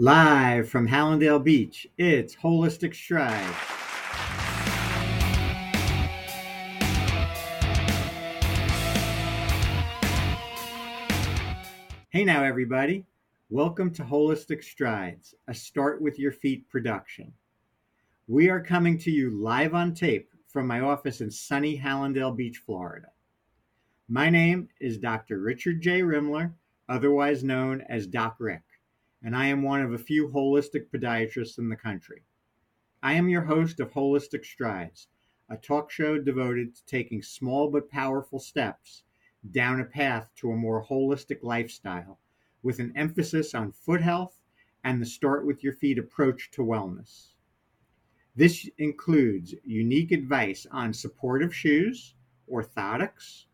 Live from Hallandale Beach, it's Holistic Stride. Hey now, everybody. Welcome to Holistic Strides, a Start With Your Feet production. We are coming to you live on tape from my office in sunny Hallandale Beach, Florida. My name is Dr. Richard J. Rimler, otherwise known as Doc Rick and I am one of a few holistic podiatrists in the country. I am your host of Holistic Strides, a talk show devoted to taking small but powerful steps down a path to a more holistic lifestyle with an emphasis on foot health and the start with your feet approach to wellness. This includes unique advice on supportive shoes, orthotics,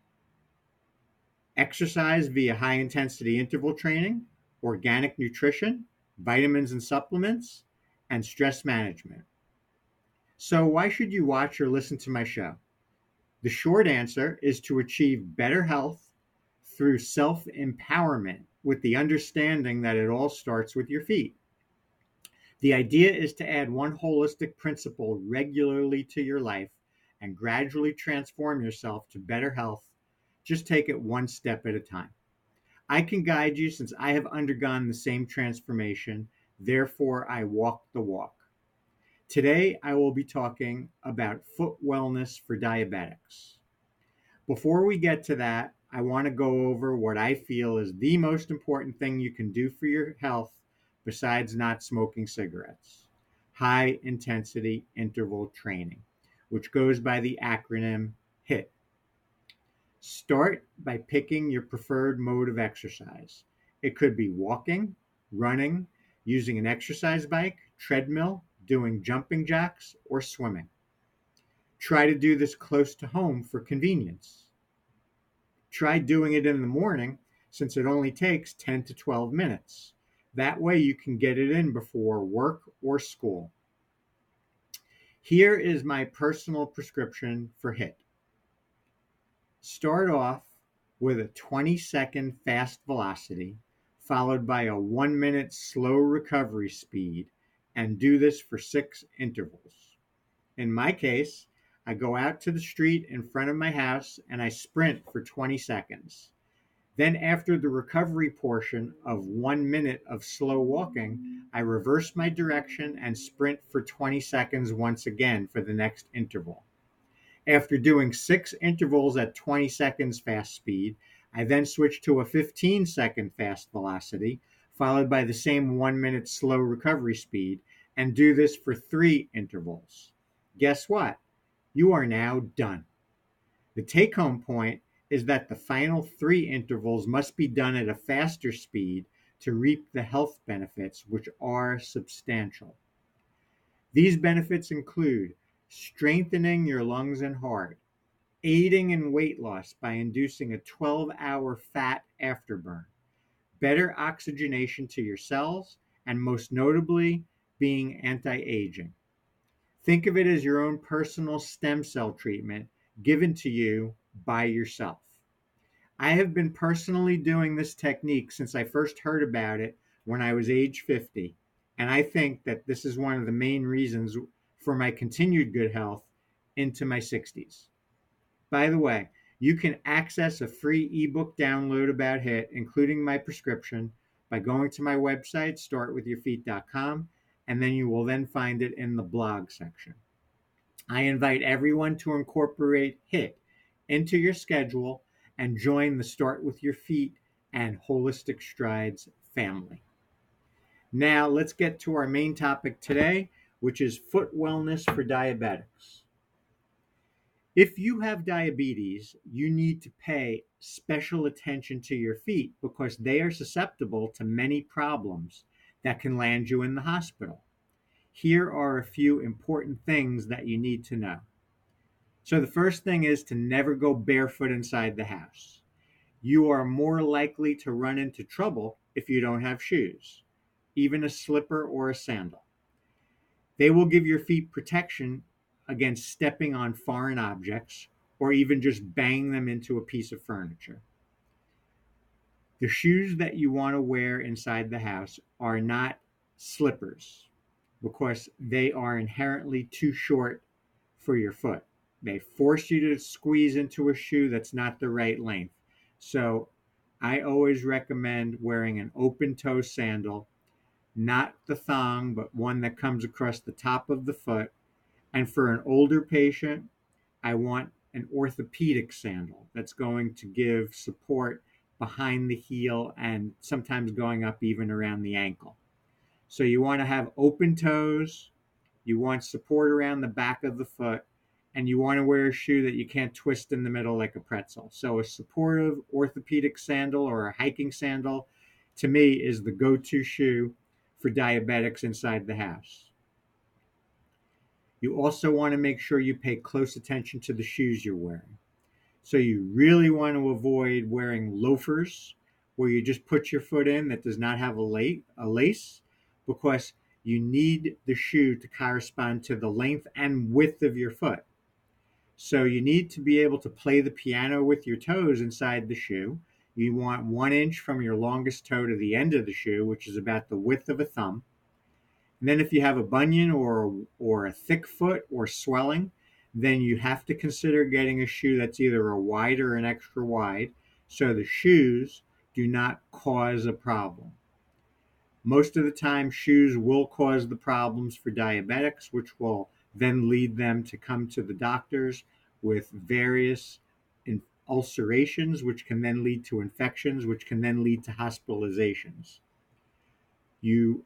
exercise via high intensity interval training, organic nutrition, vitamins and supplements, and stress management. So, why should you watch or listen to my show? The short answer is to achieve better health through self empowerment with the understanding that it all starts with your feet. The idea is to add one holistic principle regularly to your life and gradually transform yourself to better health. Just take it one step at a time. I can guide you since I have undergone the same transformation. Therefore, I walk the walk. Today, I will be talking about foot wellness for diabetics. Before we get to that, I want to go over what I feel is the most important thing you can do for your health besides not smoking cigarettes high intensity interval training, which goes by the acronym HIT. Start by picking your preferred mode of exercise. It could be walking, running, using an exercise bike, treadmill, doing jumping jacks, or swimming. Try to do this close to home for convenience. Try doing it in the morning since it only takes 10 to 12 minutes. That way you can get it in before work or school. Here is my personal prescription for HIT. Start off with a 20 second fast velocity, followed by a one minute slow recovery speed, and do this for six intervals. In my case, I go out to the street in front of my house and I sprint for 20 seconds. Then, after the recovery portion of one minute of slow walking, I reverse my direction and sprint for 20 seconds once again for the next interval. After doing six intervals at 20 seconds fast speed, I then switch to a 15 second fast velocity, followed by the same one minute slow recovery speed, and do this for three intervals. Guess what? You are now done. The take home point is that the final three intervals must be done at a faster speed to reap the health benefits, which are substantial. These benefits include strengthening your lungs and heart, aiding in weight loss by inducing a 12 hour fat afterburn, better oxygenation to your cells, and most notably, being anti aging. Think of it as your own personal stem cell treatment given to you by yourself. I have been personally doing this technique since I first heard about it when I was age 50, and I think that this is one of the main reasons for my continued good health into my 60s. By the way, you can access a free ebook download about HIT, including my prescription, by going to my website, startwithyourfeet.com, and then you will then find it in the blog section. I invite everyone to incorporate HIT into your schedule and join the Start With Your Feet and Holistic Strides family. Now, let's get to our main topic today, which is foot wellness for diabetics. If you have diabetes, you need to pay special attention to your feet because they are susceptible to many problems that can land you in the hospital. Here are a few important things that you need to know. So, the first thing is to never go barefoot inside the house. You are more likely to run into trouble if you don't have shoes, even a slipper or a sandal. They will give your feet protection against stepping on foreign objects or even just bang them into a piece of furniture. The shoes that you want to wear inside the house are not slippers because they are inherently too short for your foot. They force you to squeeze into a shoe that's not the right length. So I always recommend wearing an open toe sandal, not the thong, but one that comes across the top of the foot. And for an older patient, I want an orthopedic sandal that's going to give support behind the heel and sometimes going up even around the ankle. So you want to have open toes, you want support around the back of the foot, and you want to wear a shoe that you can't twist in the middle like a pretzel. So a supportive orthopedic sandal or a hiking sandal to me is the go-to shoe for diabetics inside the house. You also want to make sure you pay close attention to the shoes you're wearing. So you really want to avoid wearing loafers where you just put your foot in that does not have a, lace because you need the shoe to correspond to the length and width of your foot. So you need to be able to play the piano with your toes inside the shoe. You want one inch from your longest toe to the end of the shoe, which is about the width of a thumb. And then if you have a bunion or, or a thick foot or swelling, then you have to consider getting a shoe that's either a wide or an extra wide so the shoes do not cause a problem. Most of the time, shoes will cause the problems for diabetics, which will then lead them to come to the doctors with various ulcerations, which can then lead to infections, which can then lead to hospitalizations. You,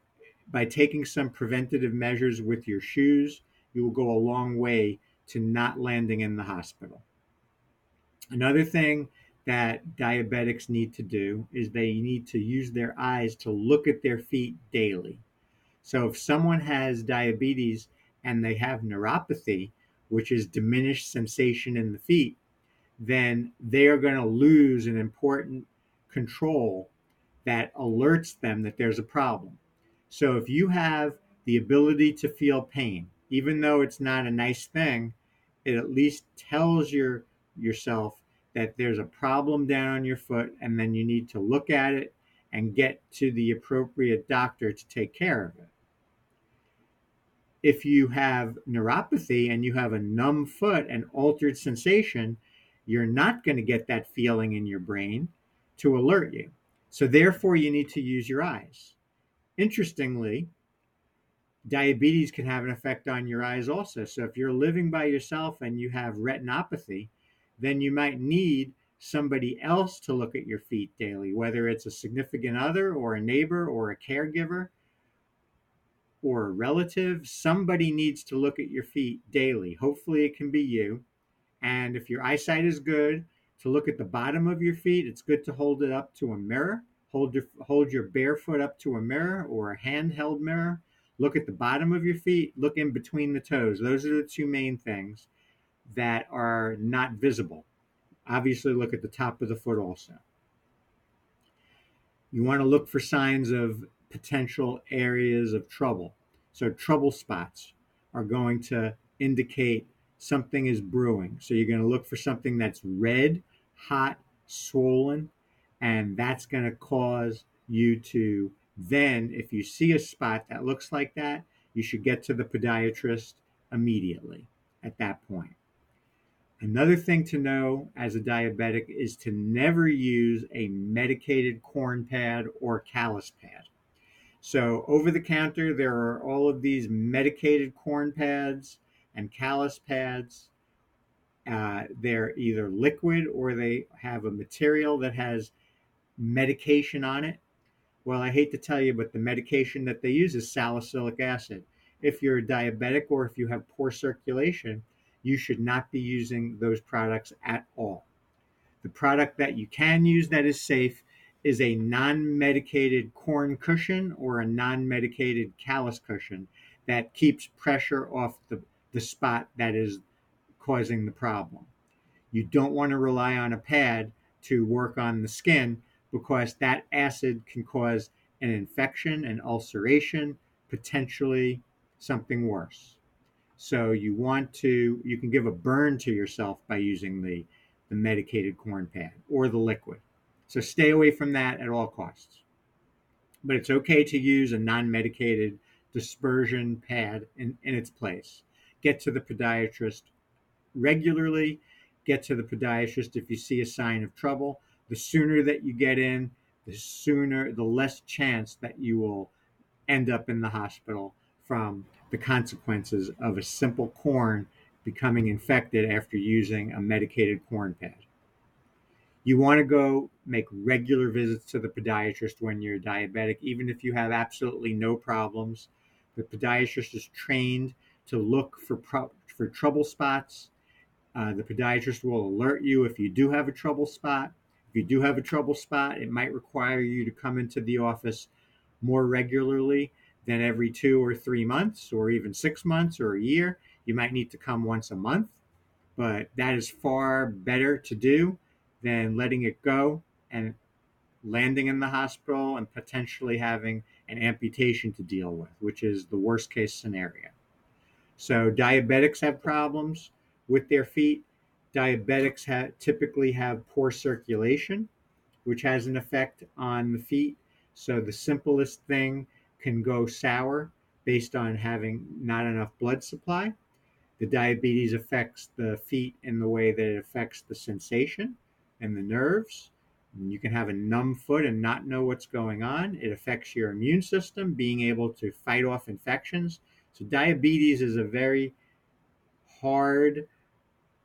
by taking some preventative measures with your shoes, you will go a long way to not landing in the hospital. Another thing that diabetics need to do is they need to use their eyes to look at their feet daily. So if someone has diabetes and they have neuropathy, which is diminished sensation in the feet, then they are going to lose an important control that alerts them that there's a problem. So if you have the ability to feel pain, even though it's not a nice thing, it at least tells your yourself that there's a problem down on your foot and then you need to look at it and get to the appropriate doctor to take care of it. If you have neuropathy and you have a numb foot and altered sensation, you're not going to get that feeling in your brain to alert you. So, therefore, you need to use your eyes. Interestingly, diabetes can have an effect on your eyes also. So if you're living by yourself and you have retinopathy, then you might need somebody else to look at your feet daily, whether it's a significant other or a neighbor or a caregiver or a relative. Somebody needs to look at your feet daily. Hopefully, it can be you. And if your eyesight is good, to look at the bottom of your feet, it's good to hold it up to a mirror. Hold your, hold your bare foot up to a mirror or a handheld mirror Look at the bottom of your feet, look in between the toes. Those are the two main things that are not visible. Obviously, look at the top of the foot also. You want to look for signs of potential areas of trouble. So, trouble spots are going to indicate something is brewing. So, you're going to look for something that's red, hot, swollen, and that's going to cause you to then, if you see a spot that looks like that, you should get to the podiatrist immediately at that point. Another thing to know as a diabetic is to never use a medicated corn pad or callus pad. So, over the counter, there are all of these medicated corn pads and callus pads. Uh, they're either liquid or they have a material that has medication on it. Well, I hate to tell you, but the medication that they use is salicylic acid. If you're diabetic or if you have poor circulation, you should not be using those products at all. The product that you can use that is safe is a non medicated corn cushion or a non medicated callus cushion that keeps pressure off the, the spot that is causing the problem. You don't want to rely on a pad to work on the skin because that acid can cause an infection, an ulceration, potentially something worse. So you want to, you can give a burn to yourself by using the, the medicated corn pad or the liquid. So stay away from that at all costs. but it's okay to use a non medicated dispersion pad in, in its place. Get to the podiatrist regularly. Get to the podiatrist if you see a sign of trouble. The sooner that you get in, the sooner, the less chance that you will end up in the hospital from the consequences of a simple corn becoming infected after using a medicated corn pad. You want to go make regular visits to the podiatrist when you're diabetic, even if you have absolutely no problems. The podiatrist is trained to look for pro- for trouble spots. Uh, the podiatrist will alert you if you do have a trouble spot. If you do have a trouble spot, it might require you to come into the office more regularly than every two or three months, or even six months or a year. You might need to come once a month, but that is far better to do than letting it go and landing in the hospital and potentially having an amputation to deal with, which is the worst case scenario. So, diabetics have problems with their feet. Diabetics ha- typically have poor circulation, which has an effect on the feet. So, the simplest thing can go sour based on having not enough blood supply. The diabetes affects the feet in the way that it affects the sensation and the nerves. You can have a numb foot and not know what's going on. It affects your immune system, being able to fight off infections. So, diabetes is a very hard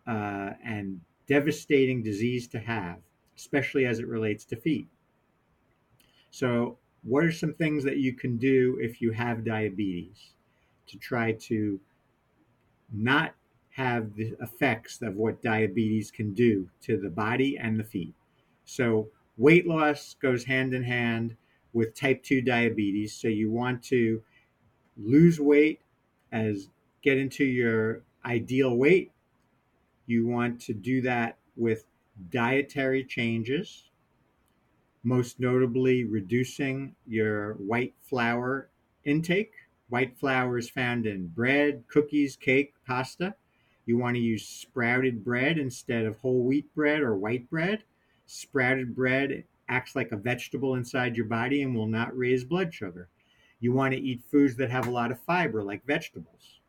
uh, and devastating disease to have, especially as it relates to feet. So, what are some things that you can do if you have diabetes to try to not have the effects of what diabetes can do to the body and the feet. So, weight loss goes hand in hand with type 2 diabetes. So, you want to lose weight as get into your ideal weight. You want to do that with dietary changes, most notably reducing your white flour intake. White flour is found in bread, cookies, cake, pasta. You want to use sprouted bread instead of whole wheat bread or white bread. Sprouted bread acts like a vegetable inside your body and will not raise blood sugar. You want to eat foods that have a lot of fiber, like vegetables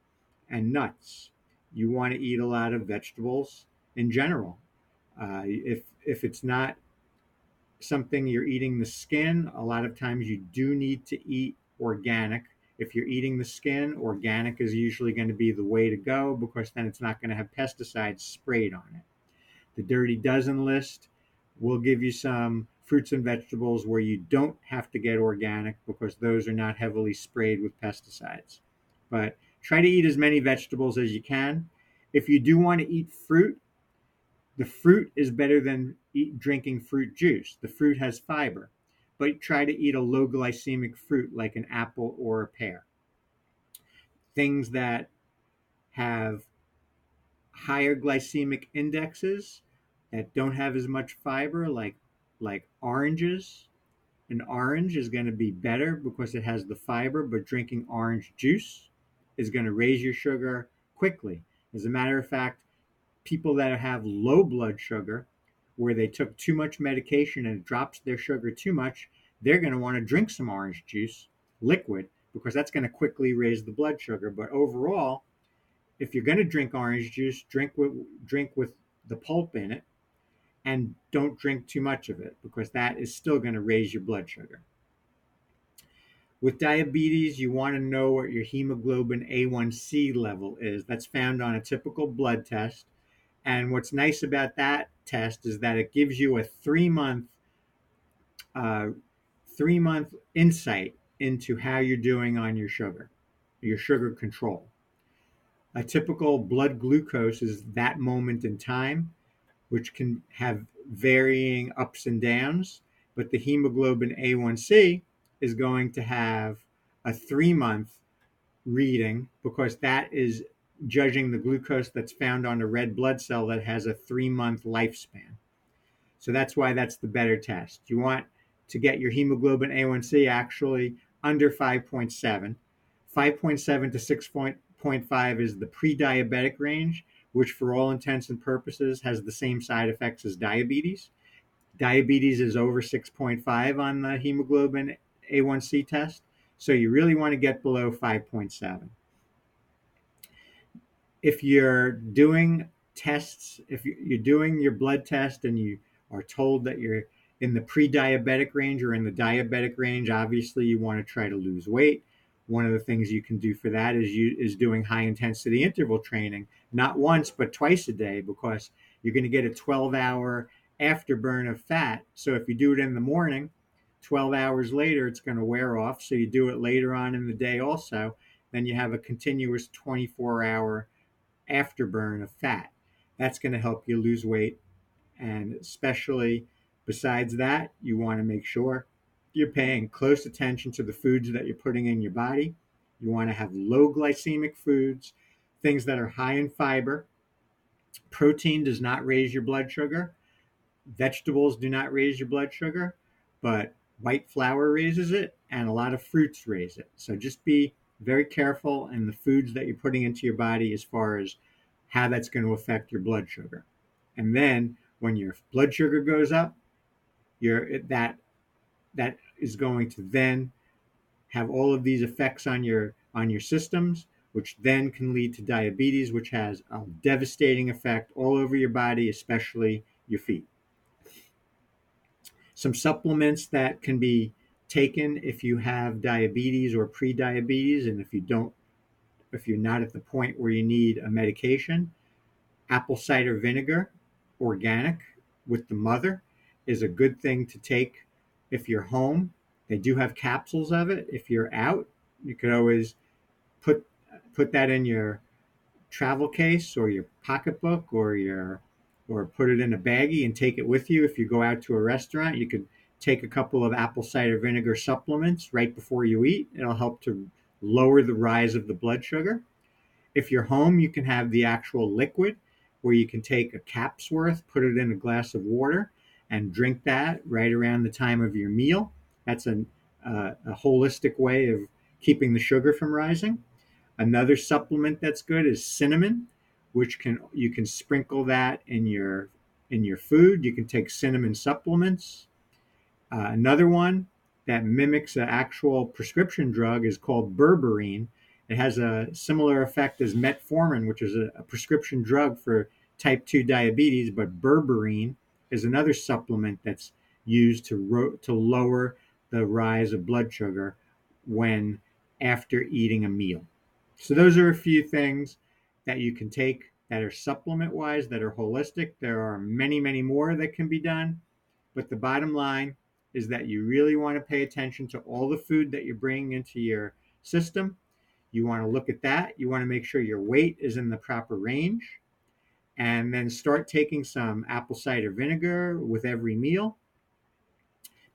and nuts. You want to eat a lot of vegetables in general. Uh, if if it's not something you're eating the skin, a lot of times you do need to eat organic if you're eating the skin, organic is usually going to be the way to go because then it's not going to have pesticides sprayed on it. The Dirty Dozen list will give you some fruits and vegetables where you don't have to get organic because those are not heavily sprayed with pesticides. But try to eat as many vegetables as you can. If you do want to eat fruit, the fruit is better than eat, drinking fruit juice. The fruit has fiber but try to eat a low glycemic fruit like an apple or a pear. Things that have higher glycemic indexes that don't have as much fiber like like oranges an orange is going to be better because it has the fiber but drinking orange juice is going to raise your sugar quickly as a matter of fact people that have low blood sugar where they took too much medication and it drops their sugar too much, they're going to want to drink some orange juice, liquid, because that's going to quickly raise the blood sugar. But overall, if you're going to drink orange juice, drink with drink with the pulp in it, and don't drink too much of it because that is still going to raise your blood sugar. With diabetes, you want to know what your hemoglobin A1C level is. That's found on a typical blood test. And what's nice about that test is that it gives you a three month uh, three month insight into how you're doing on your sugar, your sugar control. A typical blood glucose is that moment in time, which can have varying ups and downs, but the hemoglobin A1C is going to have a three month reading because that is judging the glucose that's found on a red blood cell that has a three month lifespan. So that's why that's the better test. You want to get your hemoglobin A1C actually under 5.7. 5.7 to 6.5 is the pre diabetic range, which, for all intents and purposes, has the same side effects as diabetes. Diabetes is over 6.5 on the hemoglobin A1C test. So you really want to get below 5.7. If you're doing tests, if you're doing your blood test and you are told that you're in the pre-diabetic range or in the diabetic range, obviously you want to try to lose weight. One of the things you can do for that is you is doing high intensity interval training, not once but twice a day, because you're going to get a 12 hour afterburn of fat. So if you do it in the morning, 12 hours later, it's going to wear off. So you do it later on in the day also. Then you have a continuous 24 hour afterburn of fat. That's going to help you lose weight. And especially besides that, you want to make sure you're paying close attention to the foods that you're putting in your body. You want to have low glycemic foods, things that are high in fiber. Protein does not raise your blood sugar. Vegetables do not raise your blood sugar, but white flour raises it and a lot of fruits raise it. So just be very careful in the foods that you're putting into your body as far as how that's going to affect your blood sugar. And then when your blood sugar goes up, your that that is going to then have all of these effects on your on your systems which then can lead to diabetes which has a devastating effect all over your body especially your feet. Some supplements that can be taken if you have diabetes or pre-diabetes and if you don't if you're not at the point where you need a medication apple cider vinegar organic with the mother is a good thing to take if you're home. They do have capsules of it. If you're out, you could always put put that in your travel case or your pocketbook or your or put it in a baggie and take it with you. If you go out to a restaurant, you could take a couple of apple cider vinegar supplements right before you eat. It'll help to lower the rise of the blood sugar. If you're home, you can have the actual liquid where you can take a cap's worth, put it in a glass of water, and drink that right around the time of your meal. That's a, uh, a holistic way of keeping the sugar from rising. Another supplement that's good is cinnamon, which can you can sprinkle that in your in your food. You can take cinnamon supplements. Uh, another one that mimics an actual prescription drug is called berberine. It has a similar effect as metformin, which is a, a prescription drug for type 2 diabetes, but berberine is another supplement that's used to ro- to lower the rise of blood sugar when after eating a meal. So those are a few things that you can take that are supplement wise that are holistic. There are many many more that can be done, but the bottom line is that you really want to pay attention to all the food that you're bringing into your system. You want to look at that. You want to make sure your weight is in the proper range and then start taking some apple cider vinegar with every meal.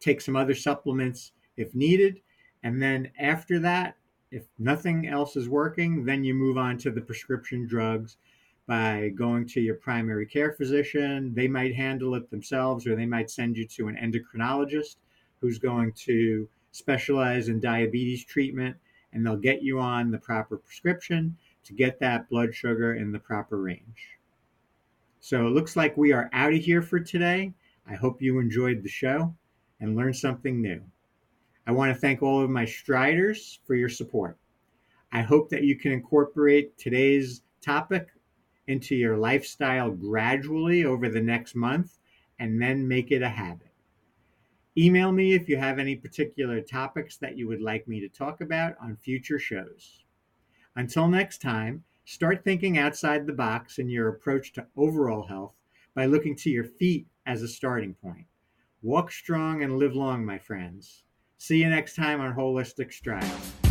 Take some other supplements if needed. And then after that, if nothing else is working, then you move on to the prescription drugs by going to your primary care physician. They might handle it themselves, or they might send you to an endocrinologist who's going to specialize in diabetes treatment, and they'll get you on the proper prescription to get that blood sugar in the proper range. So it looks like we are out of here for today. I hope you enjoyed the show and learned something new. I want to thank all of my Striders for your support. I hope that you can incorporate today's topic into your lifestyle gradually over the next month and then make it a habit. Email me if you have any particular topics that you would like me to talk about on future shows. Until next time, Start thinking outside the box in your approach to overall health by looking to your feet as a starting point. Walk strong and live long, my friends. See you next time on Holistic Strides.